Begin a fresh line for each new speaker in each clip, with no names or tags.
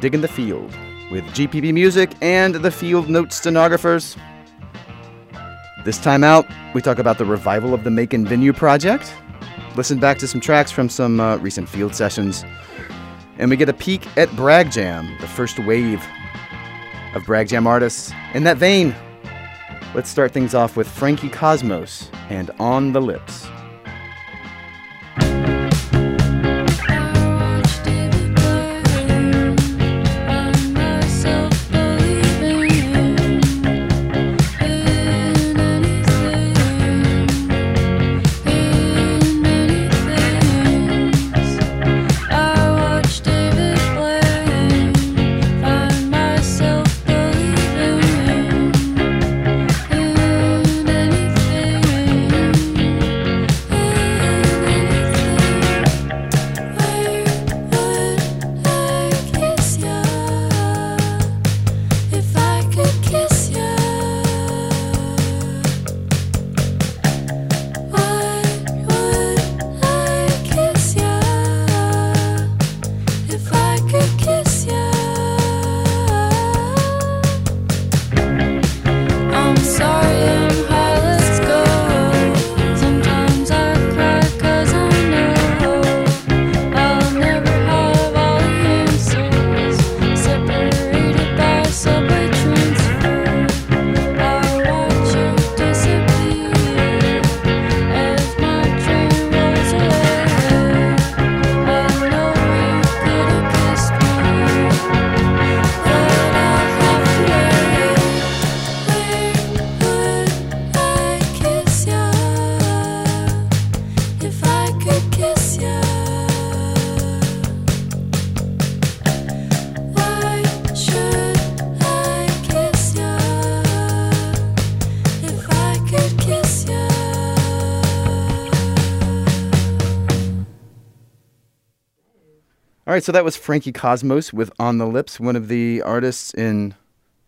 Digging the field with GPB Music and the Field Note Stenographers. This time out, we talk about the revival of the Macon Venue Project, listen back to some tracks from some uh, recent field sessions, and we get a peek at Bragg Jam, the first wave of Bragg Jam artists. In that vein, let's start things off with Frankie Cosmos and On the Lips. Right, so that was Frankie Cosmos with On the Lips, one of the artists in.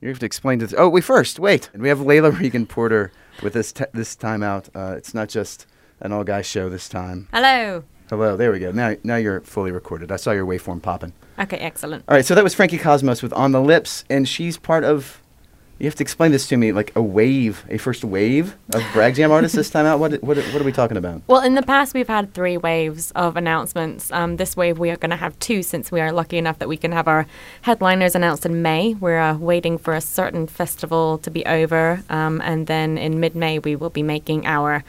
You have to explain this. Oh, wait, first, wait. We have Layla Regan Porter with us te- this time out. Uh, it's not just an all guy show this time.
Hello.
Hello, there we go. Now, now you're fully recorded. I saw your waveform popping.
Okay, excellent.
All right, so that was Frankie Cosmos with On the Lips, and she's part of you have to explain this to me, like a wave, a first wave of Bragg Jam artists this time out. What, what, what are we talking about?
Well, in the past, we've had three waves of announcements. Um, this wave, we are going to have two since we are lucky enough that we can have our headliners announced in May. We're uh, waiting for a certain festival to be over, um, and then in mid May, we will be making our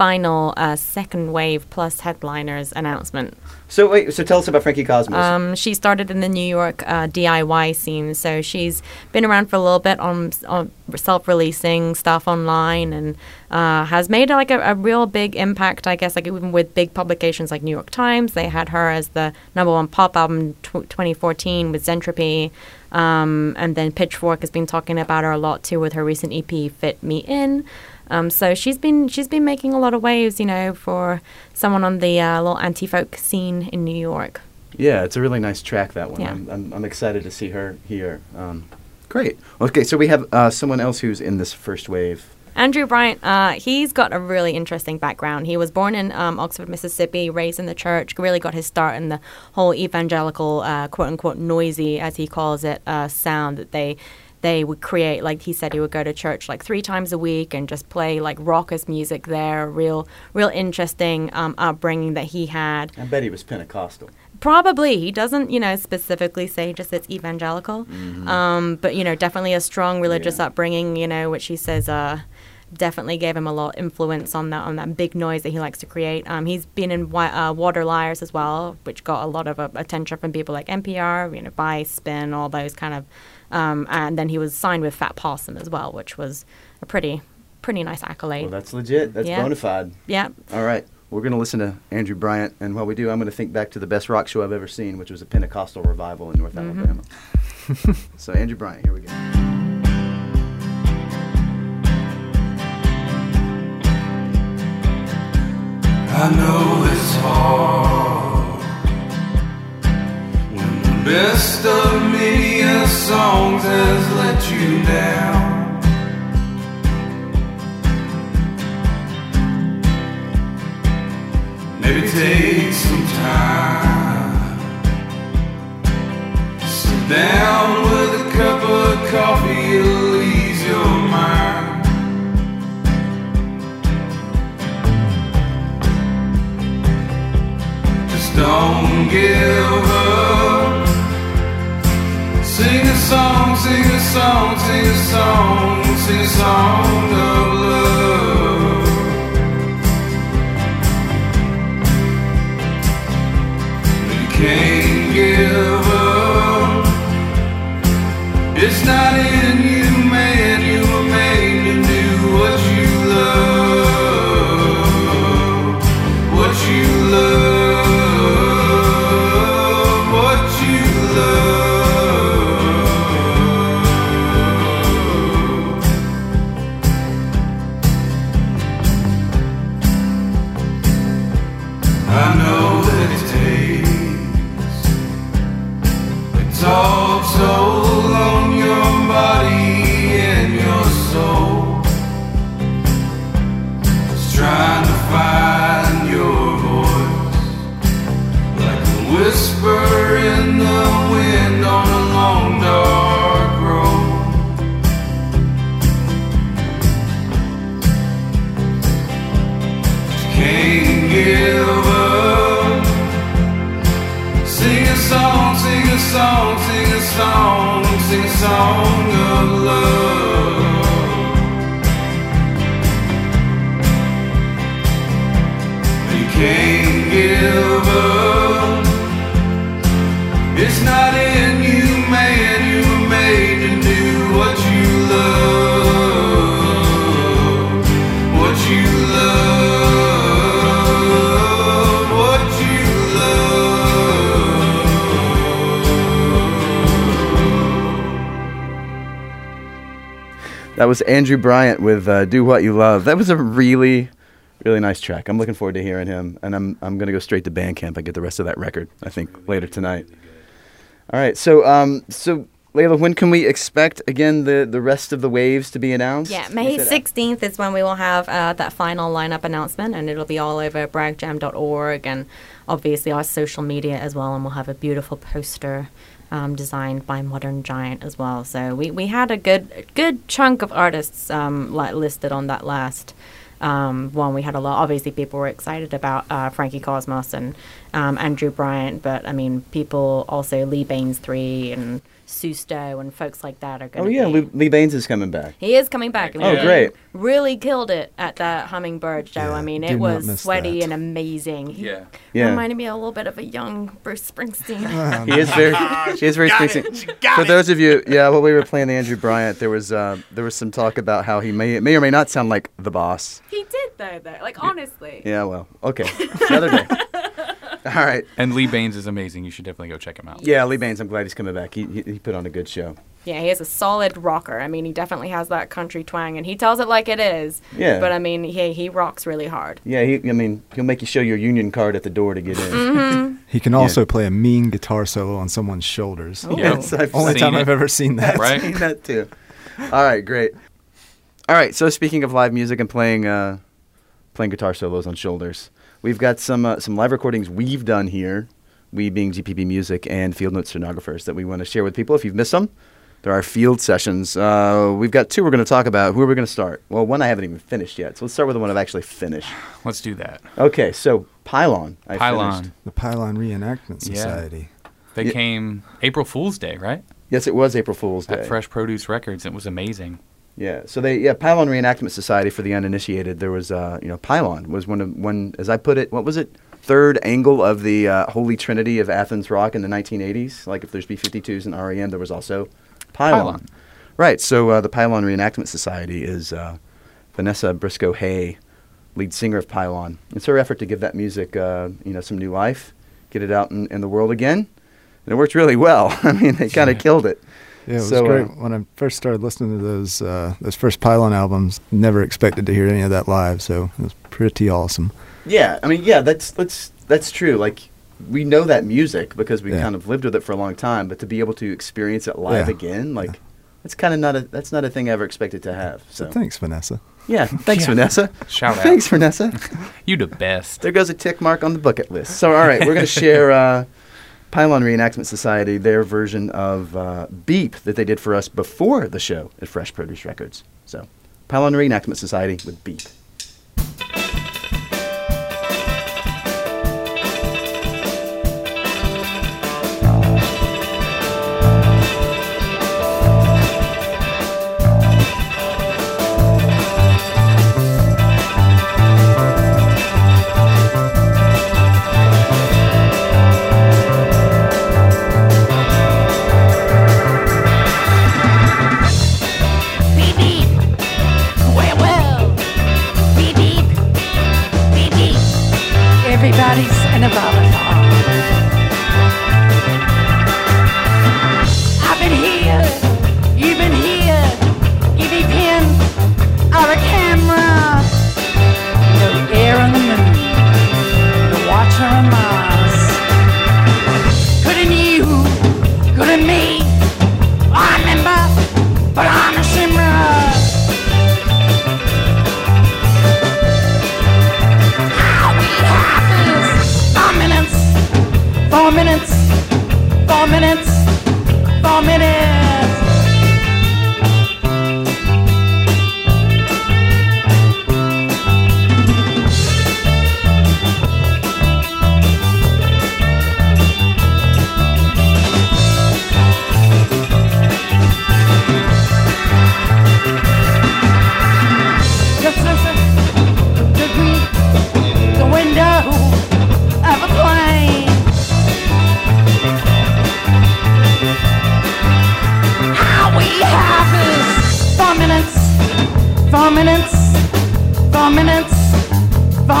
final uh, second wave plus headliners announcement.
So wait, so tell us about Frankie Cosmos.
Um, she started in the New York uh, DIY scene, so she's been around for a little bit on, on self-releasing stuff online, and uh, has made like a, a, real big impact. I guess like even with big publications like New York Times, they had her as the number one pop album tw- 2014 with Zentropy, um, and then Pitchfork has been talking about her a lot too with her recent EP Fit Me In. Um, so she's been she's been making a lot of waves, you know, for someone on the uh, little anti folk scene in New York.
Yeah, it's a really nice track that one. Yeah. I'm, I'm, I'm excited to see her here. Um, great. Okay, so we have uh, someone else who's in this first wave.
Andrew Bryant, uh, he's got a really interesting background. He was born in um, Oxford, Mississippi, raised in the church, really got his start in the whole evangelical, uh, quote unquote, noisy, as he calls it, uh, sound that they they would create like he said he would go to church like three times a week and just play like raucous music there real real interesting um, upbringing that he had
i bet he was pentecostal
probably he doesn't you know specifically say just it's evangelical mm-hmm. um, but you know definitely a strong religious yeah. upbringing you know which he says uh, definitely gave him a lot of influence on that on that big noise that he likes to create. Um, he's been in uh, Water Liars as well, which got a lot of uh, attention from people like NPR, you know, Vice, Spin, all those kind of um, and then he was signed with Fat Possum as well, which was a pretty pretty nice accolade.
Well, that's legit. That's yeah. bona fide.
Yeah.
All right. We're going to listen to Andrew Bryant, and while we do, I'm going to think back to the best rock show I've ever seen, which was a Pentecostal revival in North mm-hmm. Alabama. so, Andrew Bryant, here we go. I know it's hard when the best of me and songs has let you down. Maybe take some time,
sit down with a cup of coffee, it'll ease your mind. Don't give up. Sing a song, sing a song, sing a song, sing a song of love. You can't give up. It's not in you, man. You were made to do what you love. What you love.
Was Andrew Bryant with uh, "Do What You Love." That was a really, really nice track. I'm looking forward to hearing him, and I'm I'm gonna go straight to Bandcamp and get the rest of that record. I think later tonight. All right, so um, so Layla, when can we expect again the the rest of the waves to be announced?
Yeah, May 16th is when we will have uh, that final lineup announcement, and it'll be all over braggjam.org and obviously our social media as well. And we'll have a beautiful poster um, designed by Modern Giant as well. So we, we had a good good chunk of artists um, li- listed on that last um, one. We had a lot. Obviously, people were excited about uh, Frankie Cosmos and um, Andrew Bryant, but I mean, people also Lee Bains three and Susto and folks like that are going.
Oh yeah,
be,
Lee, Lee Bains is coming back.
he is coming back. I mean,
Oh, great.
Really killed it at that Hummingbird show.
Yeah,
I mean, it was sweaty
that.
and amazing. He
Yeah.
Yeah.
reminded me a little bit of a young Bruce Springsteen.
He is very, he is very Springsteen. For those of you, yeah, while we were playing the Andrew Bryant, there was uh, there was some talk about how he may may or may not sound like the boss.
he did though, though. Like honestly.
Yeah, well, okay, another day. All right.
And Lee Bains is amazing. You should definitely go check him out.
Yeah, Lee Bains. I'm glad he's coming back. He he, he put on a good show.
Yeah, he is a solid rocker. I mean, he definitely has that country twang, and he tells it like it is.
Yeah.
But I mean, he he rocks really hard.
Yeah, he. I mean, he'll make you show your union card at the door to get in.
Mm-hmm.
He can also play a mean guitar solo on someone's shoulders.
Ooh.
Yes, I've
Only
Seen
time
it.
I've ever seen that.
Right?
seen that too. All right, great. All right, so speaking of live music and playing uh, playing guitar solos on shoulders, we've got some uh, some live recordings we've done here. We being GPB Music and Field Note Stenographers that we want to share with people. If you've missed them, there are field sessions. Uh, we've got two we're going to talk about. Who are we going to start? Well, one I haven't even finished yet, so let's start with the one I've actually finished.
Let's do that.
Okay, so Pylon. I
Pylon.
finished.
The Pylon Reenactment Society.
Yeah.
Society.
They
Yeah.
came April Fool's Day, right?
Yes, it was April Fool's Day.
At Fresh Produce Records. It was amazing.
Yeah. So they yeah Pylon Reenactment Society for the uninitiated. There was uh you know Pylon was one of one as I put it. What was it? Third angle of the uh, Holy Trinity of Athens rock in the 1980s. Like if there's B52s and REM, there was also Pylon.
Pylon.
Right. So uh, the Pylon Reenactment Society is uh, Vanessa Briscoe Hay, lead singer of Pylon. It's her effort to give that music uh, you know some new life, get it out in, in the world again, and it worked really well. I mean, they kind of killed it.
Yeah, it was
So,
great.
uh,
when I first started listening to those uh, those first Pylon albums, never expected to hear any of that live, so it was pretty awesome.
Yeah, I mean, yeah, that's that's that's true. Like we know that music because we
Yeah.
kind of lived with it for a long time, but to be able to experience it live
Yeah.
again, like that's kind of not a that's not a thing I ever expected to have.
So
So
thanks, Vanessa.
yeah, thanks,
Yeah.
Vanessa.
Shout out.
Thanks, Vanessa.
You the best.
There goes a tick mark on the bucket list. So all right, we're gonna share uh, Pylon Reenactment Society their version of uh, Beep that they did for us before the show at Fresh Produce Records. So Pylon Reenactment Society with Beep.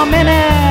Four minutes.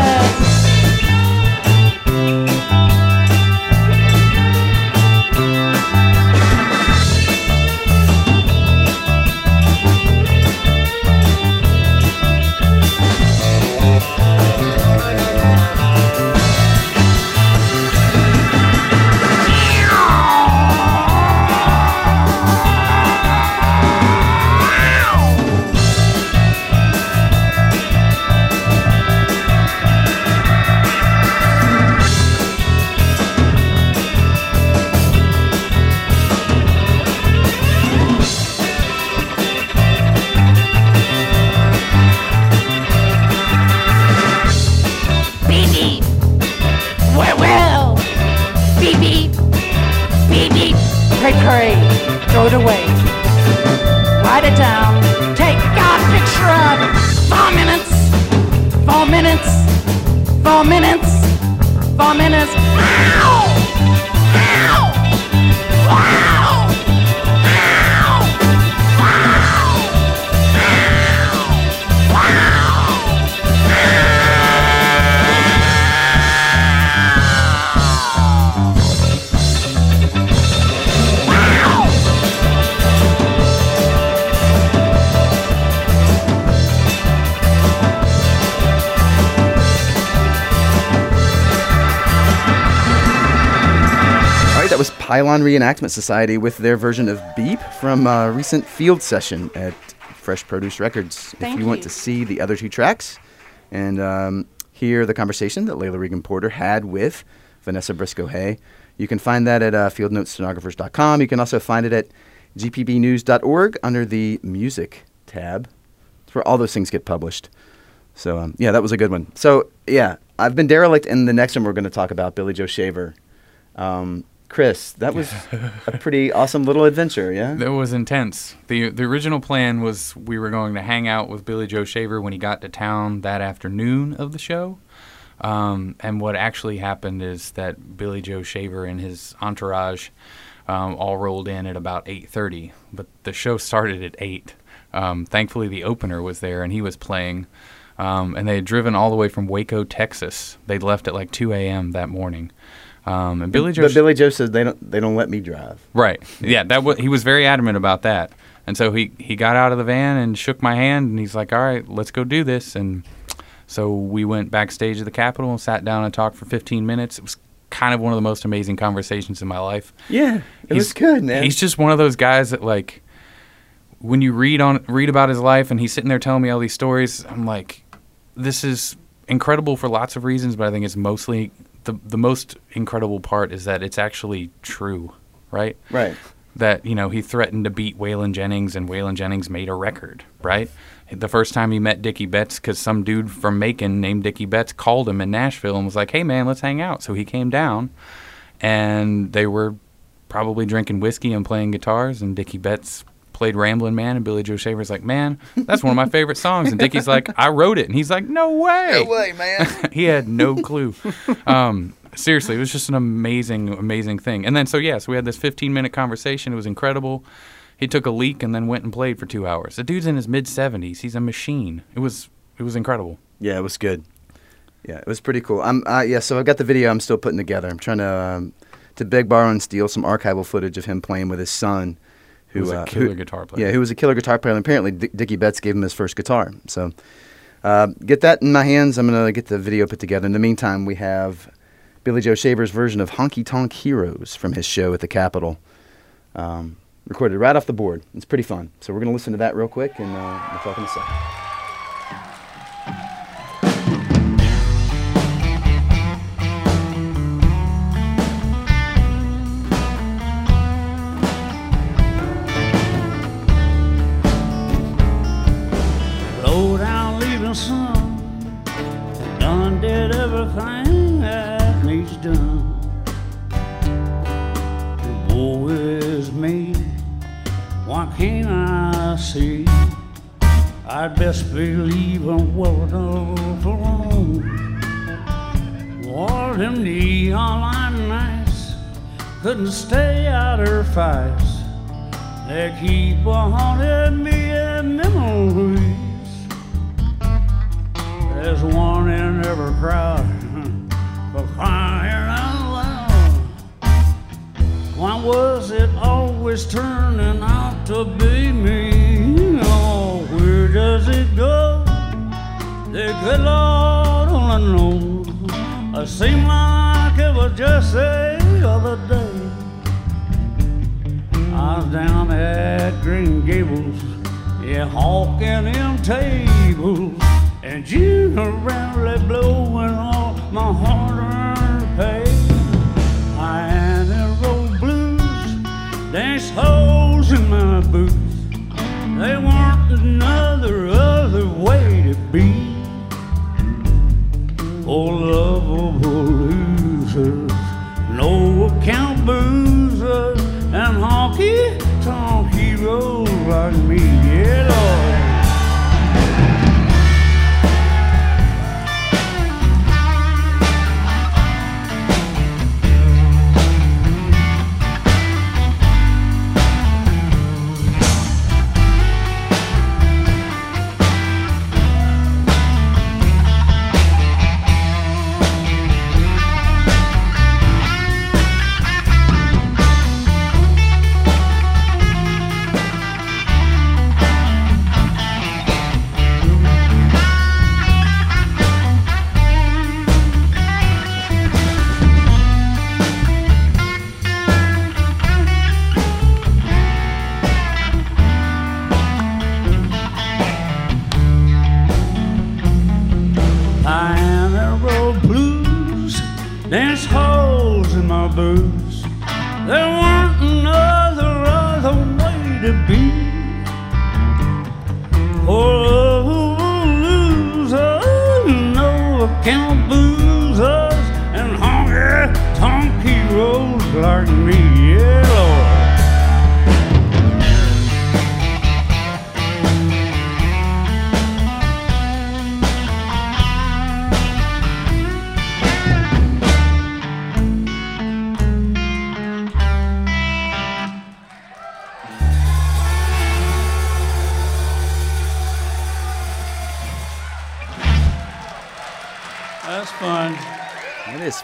Pylon Reenactment Society with their version of Beep from a recent field session at Fresh Produce Records.
Thank
if you, want to see the other two tracks and um, hear the conversation that Layla Regan Porter had with Vanessa Briscoe Hay, you can find that at uh, fieldnotestenographers.com. You can also find it at gpbnews.org under the music tab. It's where all those things get published. So, um, yeah, that was a good one. So, yeah, I've been derelict, and the next one we're going to talk about, Billy Joe Shaver. Um, Chris, that was a pretty awesome little adventure, yeah?
That was intense. the The original plan was we were going to hang out with Billy Joe Shaver when he got to town that afternoon of the show. Um, and what actually happened is that Billy Joe Shaver and his entourage um, all rolled in at about 8:30, but the show started at 8. Um, thankfully, the opener was there and he was playing. Um, and they had driven all the way from Waco, Texas. They'd left at like 2 a.m. that morning. Um, and Billy Joe
But Billy Joe says they don't they don't let me drive.
Right. Yeah, that was, he was very adamant about that. And so he, he got out of the van and shook my hand and he's like, "All right, let's go do this." And so we went backstage at the Capitol and sat down and talked for 15 minutes. It was kind of one of the most amazing conversations in my life.
Yeah, it was
He's-
good, man.
He's just one of those guys that like when you read on read about his life and he's sitting there telling me all these stories, I'm like this is incredible for lots of reasons, but I think it's mostly the the most incredible part is that it's actually true, right?
right.
that you know he threatened to beat Waylon Jennings, and Waylon Jennings made a record. Right, the first time he met Dickey Betts, because some dude from Macon named Dickey Betts called him in Nashville and was like, "Hey man, let's hang out." So he came down, and they were probably drinking whiskey and playing guitars, and Dickey Betts played Ramblin' Man, and Billy Joe Shaver's like, "Man, that's one of my favorite songs," and Dickey's like, "I wrote it," and he's like, "No way."
No way, man.
he had no clue. Um, seriously, it was just an amazing, amazing thing. And then, so yeah, so we had this 15 minute conversation. It was incredible. He took a leak and then went and played for two hours. The dude's in his mid 70s. He's a machine. It was, it was incredible.
yeah, it was good. Yeah, it was pretty cool. I'm uh, yeah, so I've got the video I'm still putting together. I'm trying to um, to beg, borrow, and steal some archival footage of him playing with his son, who
was a
uh,
killer guitar player.
Yeah, who was a killer guitar player. And apparently, D- Dickey Betts gave him his first guitar. So, uh, get that in my hands. I'm gonna get the video put together. In the meantime, we have Billy Joe Shaver's version of "Honky Tonk Heroes" from his show at the Capitol, um, recorded right off the board. It's pretty fun. So we're gonna listen to that real quick, and uh, we'll talk in a second.
They keep on haunting like me,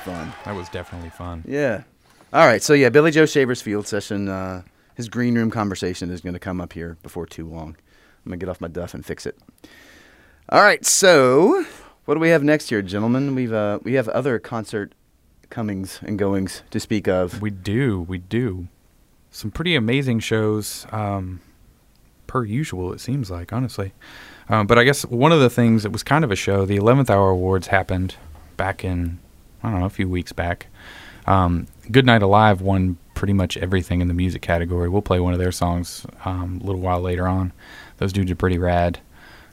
fun.
That was definitely fun.
Yeah. All right. So yeah, Billy Joe Shaver's field session. Uh, his green room conversation is going to come up here before too long. I'm gonna get off my duff and fix it. All right. So what do we have next here, gentlemen? We've uh, we have other concert comings and goings to speak of.
We do, we do. Some pretty amazing shows, um, per usual, it seems like, honestly. Um, but I guess one of the things that was kind of a show, the 11th Hour Awards happened back in, I don't know, a few weeks back. Um, Good Night Alive won pretty much everything in the music category. We'll play one of their songs um, a little while later on. Those dudes are pretty rad.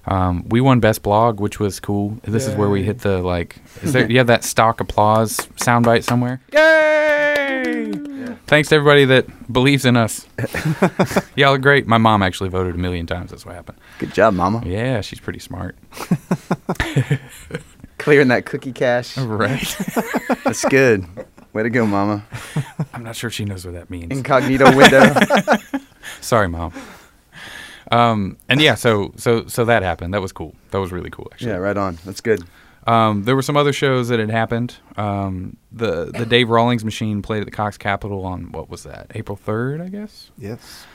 Um, we won best blog, which was cool. This is where we hit the like. Is there? you have that stock applause soundbite somewhere? Yay! Thanks to everybody that believes in us. Y'all are great. My mom actually voted a million times. That's what happened.
Good job, Mama.
Yeah, she's pretty smart.
Clearing that cookie cache.
Right.
That's good. Way to go, Mama.
I'm not sure she knows what that means.
Incognito window.
Sorry, mom. Um, and yeah, so so so that happened. That was cool. That was really cool, actually.
yeah, right on. That's good.
Um, there were some other shows that had happened. Um, the the Dave Rawlings Machine played at the Cox Capitol on what was that? April third, I guess.
Yes.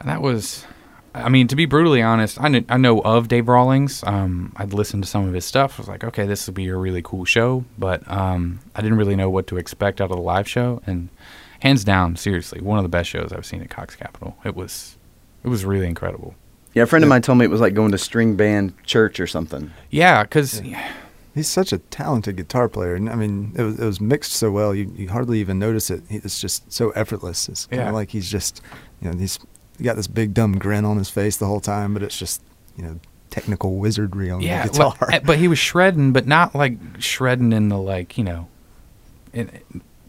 And that was, I mean, to be brutally honest, I, kn- I know of Dave Rawlings. Um, I'd listened to some of his stuff. I was like, okay, this will be a really cool show, but um, I didn't really know what to expect out of the live show. And hands down, seriously, one of the best shows I've seen at Cox Capitol. It was, it was really incredible.
Yeah, a friend of mine told me it was like going to string band church or something.
Yeah, because
He's such a talented guitar player, and I mean, it was, it was mixed so well you, you hardly even notice it. It's just so effortless. It's kind of
Yeah.
like he's just, you know, he's got this big dumb grin on his face the whole time, but it's just, you know, technical wizardry on
yeah,
the guitar.
like- eh, but he was shredding, but not like shredding in the like you know, in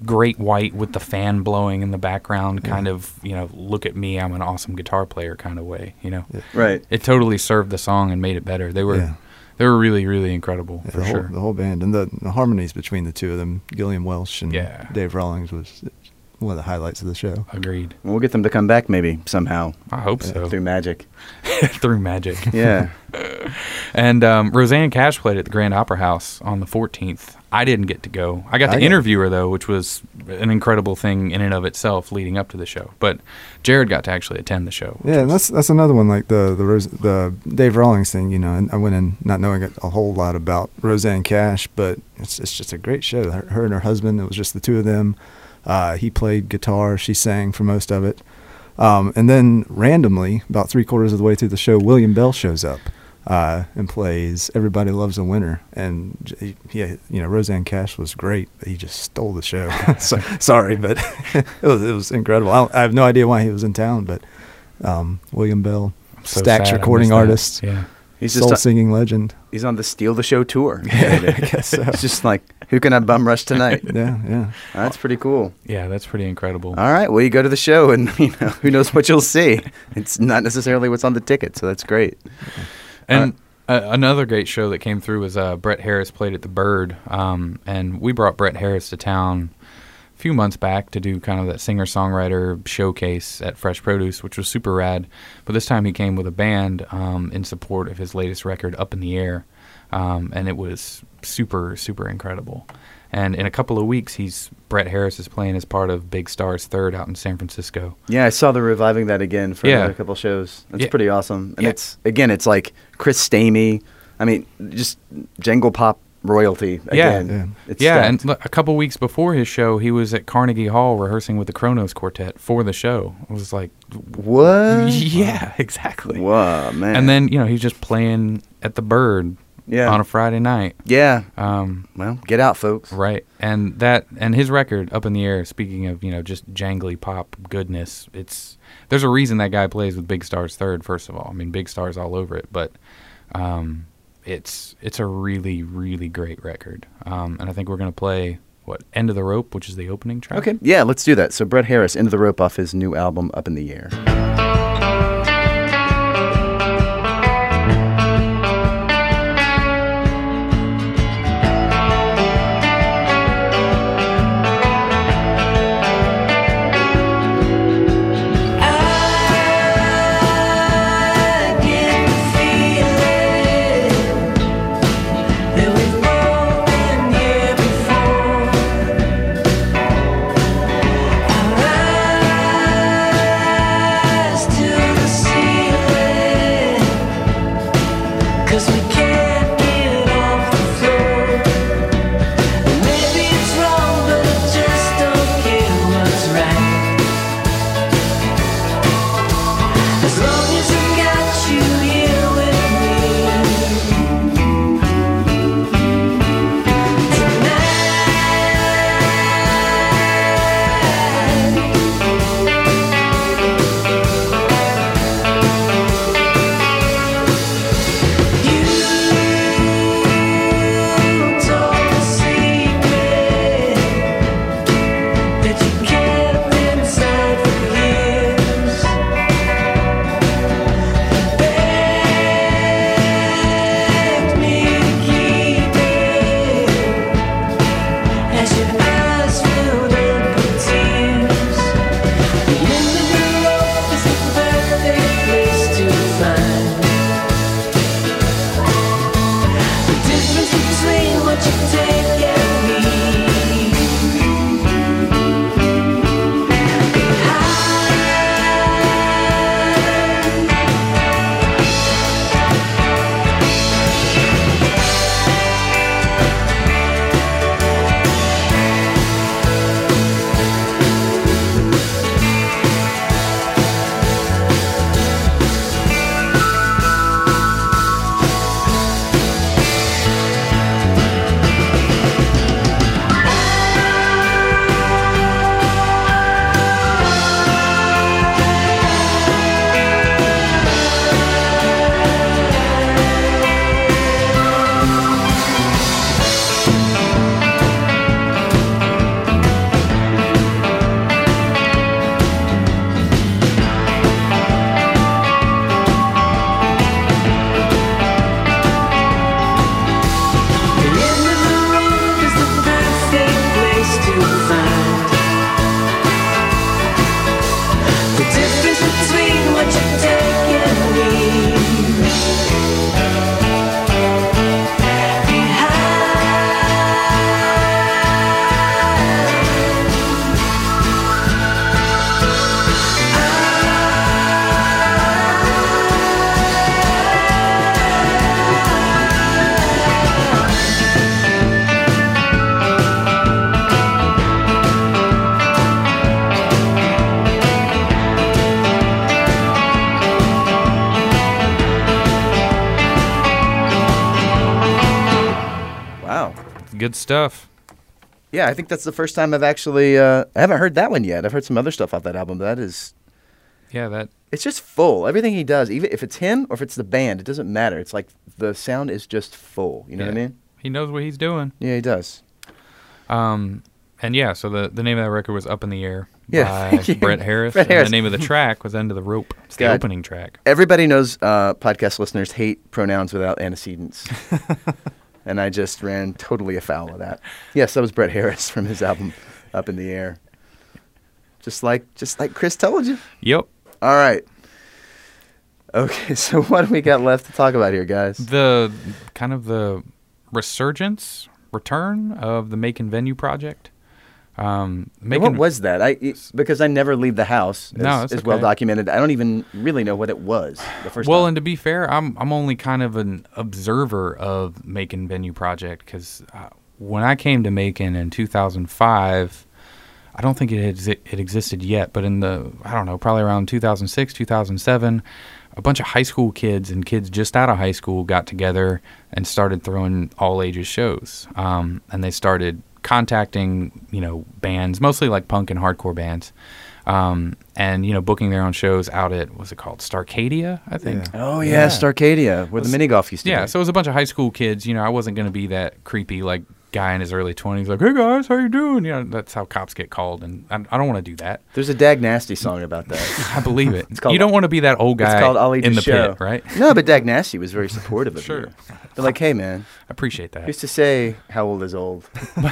great white with the fan blowing in the background, kind of you know, look at me, I'm an awesome guitar player kind of way. You know,
Right.
it totally served the song and made it better. They were
Yeah.
they were really really incredible
Yeah,
for
the,
sure.
whole, the whole band and the, the harmonies between the two of them, Gillian Welch and
Yeah.
Dave Rawlings, was one of the highlights of the show.
Agreed.
We'll get them to come back maybe somehow
I hope so.
through magic.
Through magic.
Yeah.
And um, Rosanne Cash played at the Grand Opera House on the 14th. I didn't get to go. I got to
I
interview her though, which was an incredible thing in and of itself leading up to the show. But Jared got to actually attend the show.
Yeah, and that's that's another one like the the Rose, the Dave Rawlings thing. You know, and I went in not knowing a whole lot about Rosanne Cash, but it's it's just a great show. Her, her and her husband, it was just the two of them. Uh, he played guitar, she sang for most of it, um, and then randomly, about three quarters of the way through the show, William Bell shows up uh, and plays "Everybody Loves a Winner." And j- yeah, you know, Rosanne Cash was great, but he just stole the show. so, sorry, but it was it was incredible. I, I have no idea why he was in town, but um, William Bell,
so
Stax recording
missed
artist,
Yeah.
He's just
soul singing legend.
He's on the Steal the Show tour.
Yeah, I guess so.
It's just like, who can I bum rush tonight?
Yeah, yeah.
That's pretty cool.
Yeah, that's pretty incredible.
All right, well, you go to the show, and you know who knows what you'll see. It's not necessarily what's on the ticket, so that's great.
And uh, another great show that came through was uh, Brett Harris played at the Bird, um, and we brought Brett Harris to town a few months back to do kind of that singer songwriter showcase at Fresh Produce, which was super rad. But this time he came with a band um, in support of his latest record, Up in the Air, um, and it was super super incredible. And in a couple of weeks, he's Brett Harris is playing as part of Big Star's Third out in San Francisco.
Yeah, I saw the reviving that again for
Yeah.
another couple shows. That's
Yeah.
pretty awesome. And
Yeah.
it's again, it's like Chris Stamey. I mean, just jangle pop royalty
Yeah.
again.
Yeah.
It's
yeah,
stacked.
and l- a couple weeks before his show, he was at Carnegie Hall rehearsing with the Kronos Quartet for the show. It was like,
what?
yeah, exactly.
Whoa, man.
And then you know he's just playing at the Bird
Yeah.
on a Friday night.
yeah.
Um,
Well, get out, folks.
right, and that and his record up in the air. Speaking of you know just jangly pop goodness, it's there's a reason that guy plays with Big Star's Third. First of all, I mean Big Stars all over it, but um, it's it's a really really great record. Um, and I think we're gonna play what End of the Rope, which is the opening track.
Okay, yeah, let's do that. So Brett Harris, end of the Rope off his new album, Up in the Air.
Good stuff.
Yeah, I think that's the first time I've actually uh, I haven't heard that one yet. I've heard some other stuff off that album. But that is
Yeah, that
it's just full. Everything he does, even if it's him or if it's the band, it doesn't matter. It's like the sound is just full. You know what I mean?
he knows what he's doing.
Yeah, he does.
Um, and yeah, so the, the name of that record was Up in the Air
Yeah,
by. Brett Harris.
Brett
and
Harris.
the name of the track was End of the Rope. It's the
God.
opening track.
Everybody knows uh, podcast listeners hate pronouns without antecedents. and I just ran totally afoul of that. Yes, that was Brett Harris from his album Up in the Air. Just like just like Chris told you.
Yep.
All right. Okay, so what do we got left to talk about here, guys?
The kind of the resurgence, return of the Macon Venue Project. Um, Macon,
what was that? I because I never leave the house. As,
No, that's
as well documented. I don't even really know what it was the first
well,
time.
and to be fair, I'm I'm only kind of an observer of Macon Venue Project because uh, when I came to Macon in 2005, I don't think it had, it existed yet, but in the I don't know, probably around 2006, 2007, a bunch of high school kids and kids just out of high school got together and started throwing all ages shows, um, and they started contacting you know bands, mostly like punk and hardcore bands. Um, and you know, booking their own shows out at what's it called, Starcadia, I think.
Yeah.
oh yeah, Starcadia, where the mini golf used to
Yeah,
be.
so it was a bunch of high school kids. You know, I wasn't going to be that creepy like guy in his early twenties, like, "Hey guys, how you doing?" You know, that's how cops get called, and I, I don't want to do that.
There's a Dag Nasty song about that.
I believe it.
it's called-
you don't want to be that old guy
it's called I'll
in
the
the
Show.
pit, right?
No, but Dag Nasty was very supportive of
Sure.
you. They're like, hey man,
I appreciate that.
used to say how old is old.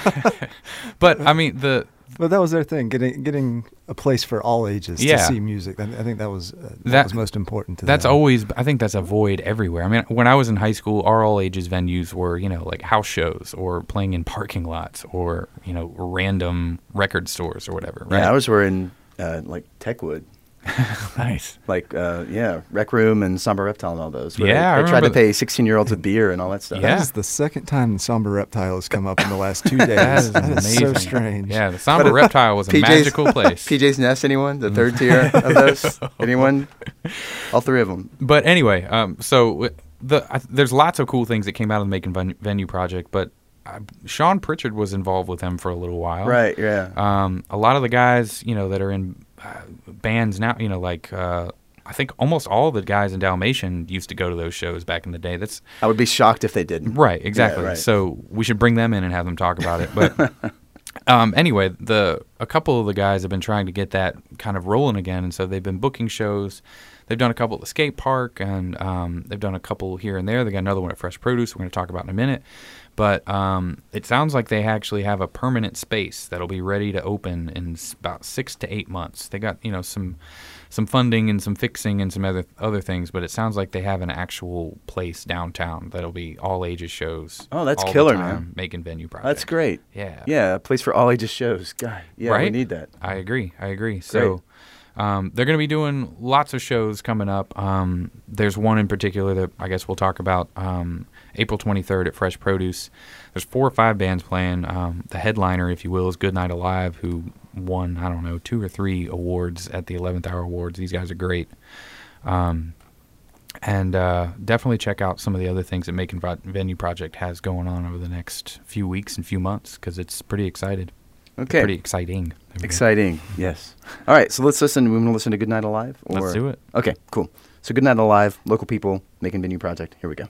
But I mean, the
But that was their thing, getting getting a place for all ages
Yeah.
to see music. I, I think that was uh, that,
That-
was most important to them.
that's
them.
always. I think that's a void everywhere. I mean, when I was in high school, our all ages venues were you know like house shows or playing in parking lots or you know random record stores or whatever. Right?
Yeah, ours were in uh, like Techwood.
nice.
Like uh, yeah, Rec Room and Somber Reptile and all those. where
Yeah, I
they, they tried to pay 16 year olds with beer and all that stuff.
Yeah.
That is the second time the Somber Reptile has come up in the last two days.
That is
That
amazing.
so strange.
Yeah, the somber reptile was a
PJ's
magical place.
PJ's Nest, anyone? The third tier of those? Anyone? All three of them.
But anyway, um, so the I, there's lots of cool things that came out of the Making Ven- Venue project, but uh, Sean Pritchard was involved with them for a little while.
Right, yeah.
Um, a lot of the guys, you know, that are in uh, bands now, you know, like uh, I think almost all the guys in Dalmatian used to go to those shows back in the day. That's
I would be shocked if they didn't.
Right, exactly.
right.
So we should bring them in and have them talk about it. But um, anyway, the a couple of the guys have been trying to get that kind of rolling again, and so they've been booking shows. They've done a couple at the skate park, and um, they've done a couple here and there. They got another one at Fresh Produce. We're going to talk about in a minute. But um, it sounds like they actually have a permanent space that'll be ready to open in about six to eight months. They got you know some some funding and some fixing and some other other things, but it sounds like they have an actual place downtown that'll be all ages shows.
Oh, that's killer,
time,
man.
Macon Venue Project.
That's great.
Yeah.
Yeah, a place for all ages shows. God, yeah, we need that.
I agree. I agree. So um, they're going to be doing lots of shows coming up. Um, there's one in particular that I guess we'll talk about. Um, April 23rd at Fresh Produce. There's four or five bands playing. Um, the headliner, if you will, is Goodnight Alive, who won I don't know two or three awards at the 11th Hour Awards. These guys are great. Um, and uh, definitely check out some of the other things that Macon Venue Project has going on over the next few weeks and few months because it's pretty excited.
Okay.
Pretty exciting. There we go.
Exciting. Yes. All right, so let's listen. We want to listen to Goodnight Alive? Or?
Let's do it.
Okay, cool. So Goodnight Alive, local people, Macon Venue Project. Here we go.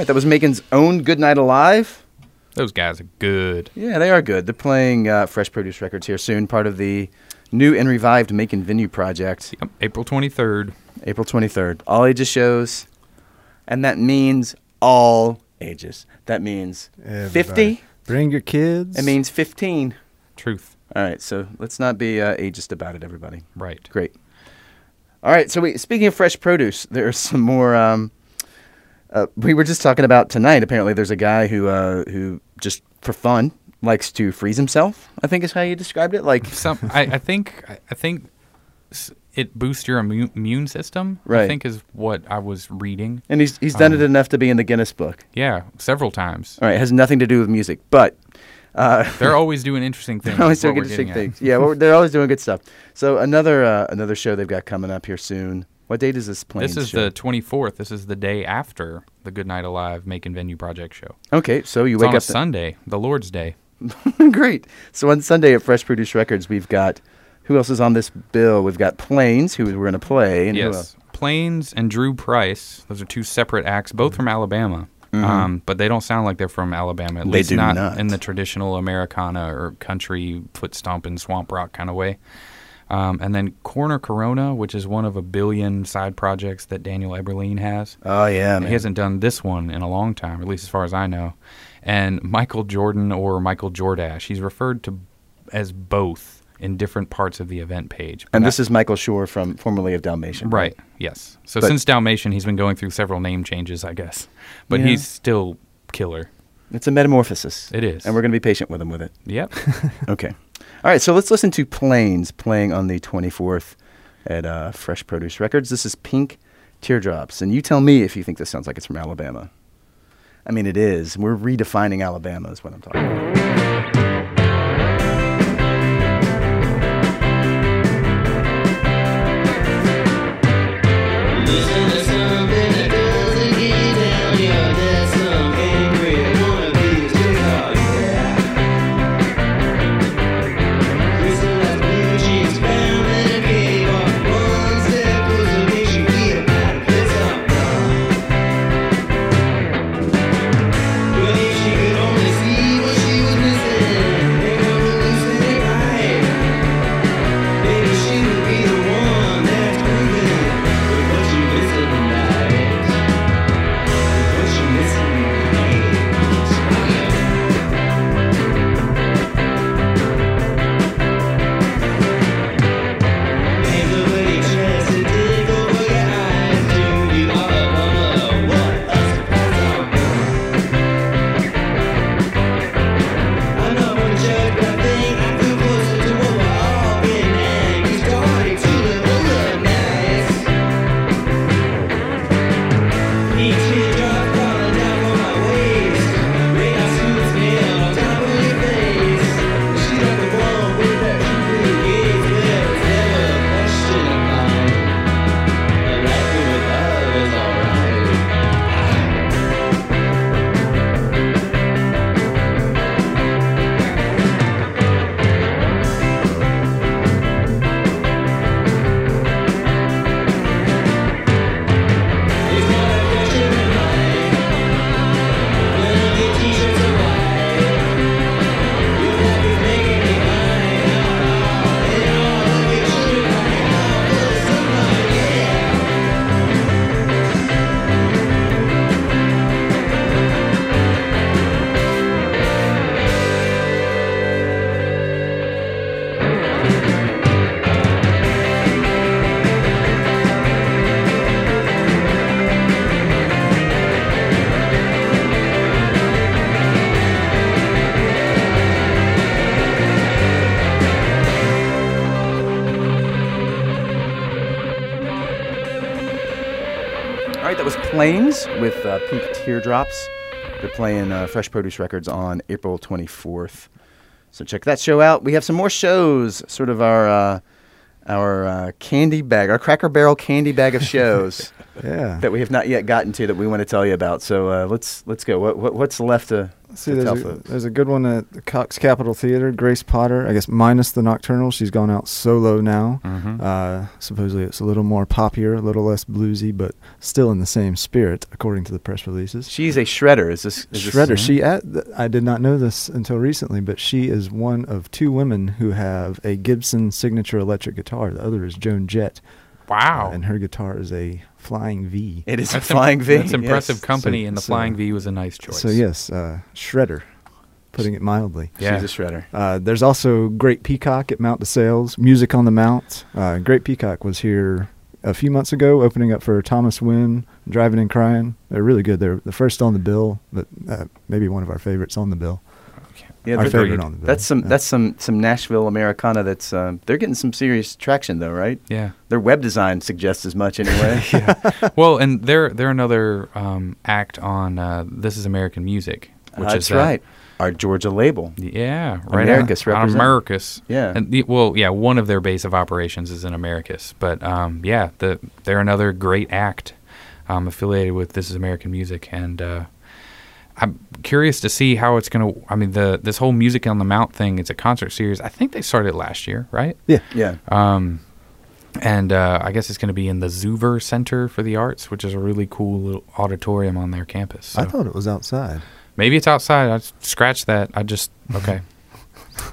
Right, that was Macon's own Good Night Alive.
Those guys are good.
Yeah, they are good. They're playing uh, Fresh Produce Records here soon, part of the new and revived Macon Venue project.
Yep, April 23rd.
April 23rd. All ages shows. And that means all ages. That means
Everybody.
50.
Bring your kids.
It means 15.
Truth.
All right, so let's not be uh, ageist about it, everybody.
Right.
Great. All right, so we, speaking of fresh produce, there's some more. Um, uh, we were just talking about tonight. Apparently, there's a guy who uh, who just for fun likes to freeze himself. I think is how you described it. Like
Some, I, I think, I- think it boosts your immune, immune system.
Right.
I think is what I was reading.
And he's he's done
Um,
it enough to be in the Guinness Book.
Yeah, several times.
All right, it has nothing to do with music, but uh,
They're always doing interesting things.
they're always doing interesting things. Yeah, well, they're always doing good stuff. So another uh, another show they've got coming up here soon. What date is this playing?
This is the 24th. This is the day after the Good Night Alive Macon Venue Project show.
okay. So you
It's
wake up the-
Sunday, the Lord's Day.
Great. So on Sunday at Fresh Produce Records, we've got who else is on this bill? We've got Planes, who we're going to play, and
yes. Planes and Drew Price. Those are two separate acts, both from Alabama.
Mhm.
Um, but they don't sound like they're from Alabama. At
They
least
do
not,
not.
in the traditional Americana or country foot stomping swamp rock kind of way. Um, and then Corner Corona, which is one of a billion side projects that Daniel Eberlein has.
Oh yeah, man.
He hasn't done this one in a long time, at least as far as I know. And Michael Jordan or Michael Jordash, he's referred to as both in different parts of the event page.
and
But
this is Michael Shore from formerly of Dalmatian.
Right. Yes. So
But-
since Dalmatian, he's been going through several name changes, I guess. But
Yeah.
he's still killer.
It's a metamorphosis.
It is.
and we're going to be patient with him with it.
Yep.
Okay. All right. So let's listen to Planes playing on the 24th at uh, Fresh Produce Records. This is Pink Teardrops, and you tell me if you think this sounds like it's from Alabama. I mean, it is. We're redefining Alabama, is what I'm talking about.
Right, that was
Planes with uh, Pink Teardrops. They're playing uh, Fresh Produce Records on April 24th. So check that show out. We have some more shows, sort of our uh, our uh, candy bag, our Cracker Barrel candy bag of shows
Yeah.
that we have not yet gotten to that we want to tell you about. So uh, let's let's go. What, what what's left to
See, there's a,
folks.
there's a good one at the Cox Capitol Theater. Grace Potter, I guess, minus the Nocturnal. She's gone out solo now.
Mhm.
Uh, supposedly, it's a little more poppier, a little less bluesy, but still in the same spirit, according to the press releases.
She's a shredder. Is this is this-
Shredder. She, at, I did not know this until recently, but she is one of two women who have a Gibson signature electric guitar. The other is Joan Jett,
Wow.
uh, and her guitar is a Flying V.
It is
That's
a
im-
flying V.
That's impressive
yes.
company,
So-
and the
so-
Flying V was a nice choice.
So yes, uh, Shredder, putting it mildly.
Yeah.
She's a shredder.
Uh, there's also Great Peacock at Mount DeSales, Music on the Mount. Uh, Great Peacock was here a few months ago, opening up for Thomas Wynn, Drivin' N' Cryin'. They're really good. They're the first on the bill, but uh, maybe one of our favorites on the bill.
Yeah,
our
they're-
favorite on the bill.
That's some
Yeah.
that's some some Nashville Americana. That's um, they're getting some serious traction though, right?
Yeah.
Their web design suggests as much anyway.
well, and they're they're another um, act on uh, This Is American Music, which
That's
is that-
right. Our Georgia label.
Yeah, right.
Americus
on, on. Americus.
Yeah.
And the, well, yeah, one of their base of operations is in Americus, but um, yeah, the, they're another great act um, affiliated with This Is American Music, and uh, I'm curious to see how it's gonna. I mean, the this whole Music on the Mount thing. It's a concert series. I think they started last year, right?
Yeah.
Yeah.
Um, and uh, I guess it's going to be in the Zuver Center for the Arts, which is a really cool little auditorium on their campus.
I thought it was outside.
maybe it's outside. I scratched that. I just okay.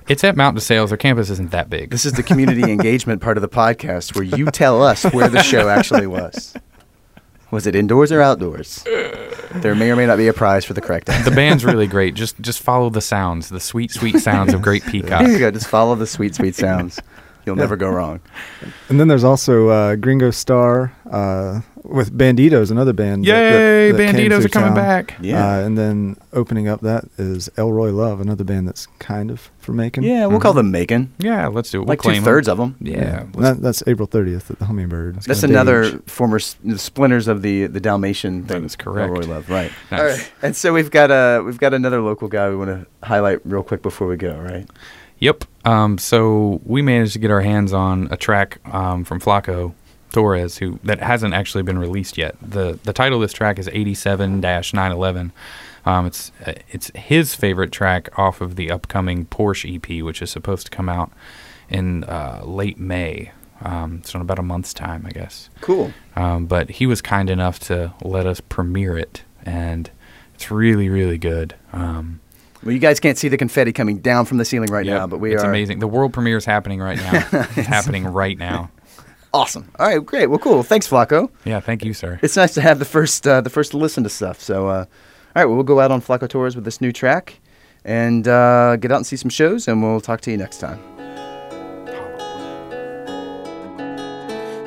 it's at Mount DeSales. Their campus isn't that big.
This is the community engagement part of the podcast where you tell us where the show actually was. Was it indoors or outdoors? There may or may not be a prize for the correct answer.
the band's really great. Just just follow the sounds, the sweet sweet sounds of Great Peacock.
There you go. Just follow the sweet, sweet sounds. You'll never go wrong.
And then there's also uh, Gringo Star uh, with Banditos, another band.
Yay,
that- that came
Banditos are coming
town.
back.
Yeah.
Uh, and then opening up that is Elroy Love, another band that's kind of from Macon.
Yeah, we'll call them Macon.
Yeah, let's do it. We'll
Like
claim
two
'em.
things of them.
Yeah,
And
let's-
That, that's April 30th at the Hummingbird.
That's
Stage.
another former s- splinters of the the Dalmatian thing.
is correct.
Roy Love, right?
Nice.
All right. And so we've got uh we've got another local guy we want to highlight real quick before we go, right?
Yep. Um, so we managed to get our hands on a track um, from Flaco Torres, who that hasn't actually been released yet. the The title of this track is 87-911. Um, it's uh, it's his favorite track off of the upcoming Porsche EP, which is supposed to come out in uh, late May. Um, so in about a month's time, I guess.
Cool.
Um, but he was kind enough to let us premiere it, and it's really, really good. Um,
Well, you guys can't see the confetti coming down from the ceiling right
Yep,
now, but we
it's
are It's
amazing. The world premiere is happening right now. it's happening right now.
Awesome. All right, great. Well, cool. Thanks, Flaco.
Yeah, thank you, sir.
It's nice to have the first uh, the first to listen to stuff. So, uh, all right, well, we'll go out on Flaco Torres with this new track and uh, get out and see some shows, and we'll talk to you next time.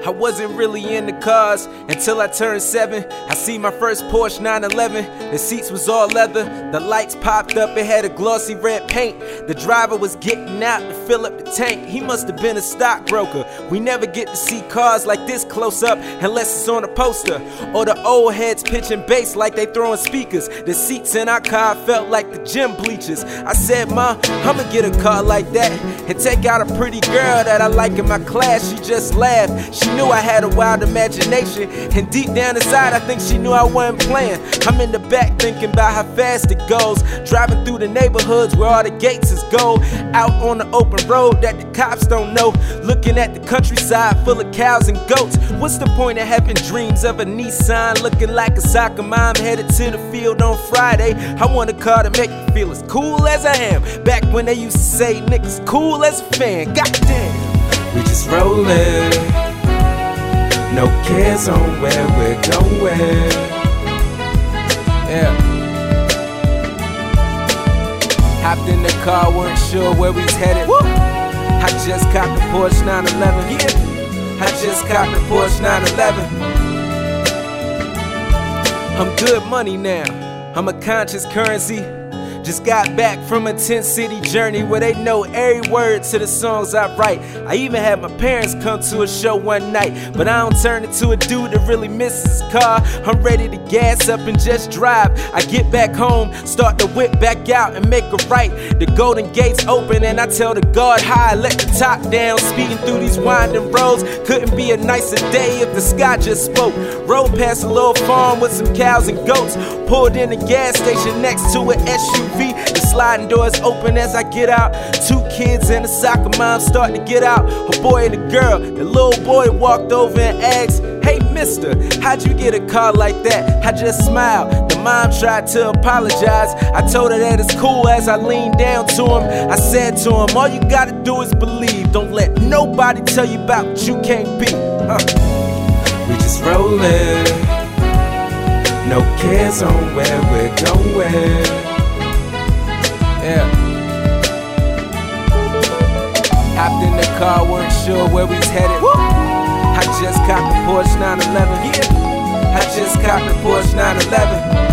I wasn't really into cars until I turned seven. I see my first Porsche 911. The seats was all leather. The lights popped up. It had a glossy red paint. The driver was getting out to fill up the tank. He must have been a stockbroker. We never get to see cars like this close up unless it's on a poster. Or the old heads pitching bass like they throwing speakers. The seats in our car felt like the gym bleachers. I said, Ma, I'ma get a car like that and take out a pretty girl that I like in my class. She just laughed. She knew I had a wild imagination. And deep down inside, I think she knew I wasn't playing. I'm in the back thinking about how fast it goes. Driving through the neighborhoods where all the gates is gold. Out on the open road that the cops don't know. Looking at the countryside full of cows and goats. What's the point of having dreams of a Nissan looking like a soccer mom headed to the field on Friday? I want a car to make me feel as cool as I am. Back when they used to say niggas cool as a fan. Goddamn. We just rollin'. No cares on where we're going. Yeah. Hopped in the car, weren't sure where we was headed. I just copped the Porsche 911. Yeah. I just copped the Porsche 911. I'm good money now. I'm a conscious currency. Just got back from a 10 city journey where they know every word to the songs I write. I even had my parents come to a show one night, but I don't turn into a dude that really misses his car. I'm ready to gas up and just drive. I get back home, start the whip back out and make a right. The golden gates open and I tell the guard hi, let the top down. Speeding through these winding roads, couldn't be a nicer day if the sky just spoke. Rode past a little farm with some cows and goats. Pulled in a gas station next to an SUV. Feet. The sliding doors open as I get out. Two kids and a soccer mom start to get out. A boy and a girl. The little boy walked over and asked, Hey, mister, how'd you get a car like that? I just smiled. The mom tried to apologize. I told her that it's cool as I leaned down to him. I said to him, All you gotta do is believe. Don't let nobody tell you about what you can't be. Huh. We just rollin'. No cares on where we're going. Yeah. Hopped in the car, weren't sure where we was headed. I just copped the Porsche 911. Yeah. I just copped the Porsche 911.